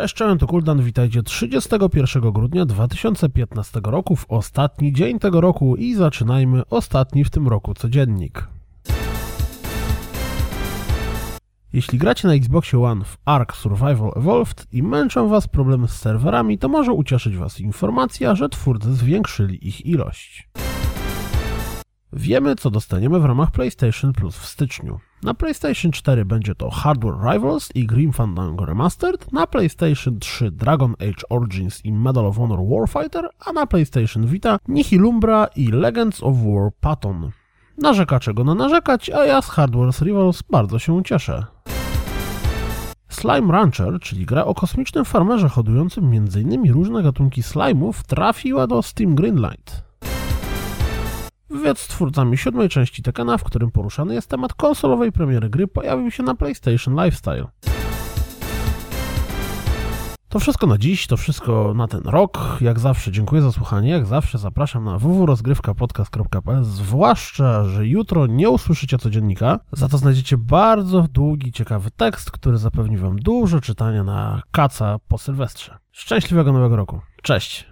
Cześć, cześć, to Kuldan, witajcie 31 grudnia 2015 roku w ostatni dzień tego roku i zaczynajmy ostatni w tym roku codziennik. Jeśli gracie na Xboxie One w Ark Survival Evolved i męczą was problemy z serwerami, to może ucieszyć was informacja, że twórcy zwiększyli ich ilość. Wiemy, co dostaniemy w ramach PlayStation Plus w styczniu. Na PlayStation 4 będzie to Hardware Rivals i Grim Fandango Remastered, na PlayStation 3 Dragon Age Origins i Medal of Honor Warfighter, a na PlayStation Vita Nihilumbra i Legends of War Patton. Narzeka czego na narzekać, a ja z Hardware Rivals bardzo się cieszę. Slime Rancher, czyli gra o kosmicznym farmerze hodującym m.in. różne gatunki slime'ów, trafiła do Steam Greenlight. Wywiad z twórcami siódmej części Tekena, w którym poruszany jest temat konsolowej premiery gry, pojawił się na PlayStation Lifestyle. To wszystko na dziś, to wszystko na ten rok. Jak zawsze dziękuję za słuchanie, jak zawsze zapraszam na www.rozgrywkapodcast.pl zwłaszcza, że jutro nie usłyszycie codziennika, za to znajdziecie bardzo długi, ciekawy tekst, który zapewni wam dużo czytania na kaca po Sylwestrze. Szczęśliwego nowego roku. Cześć!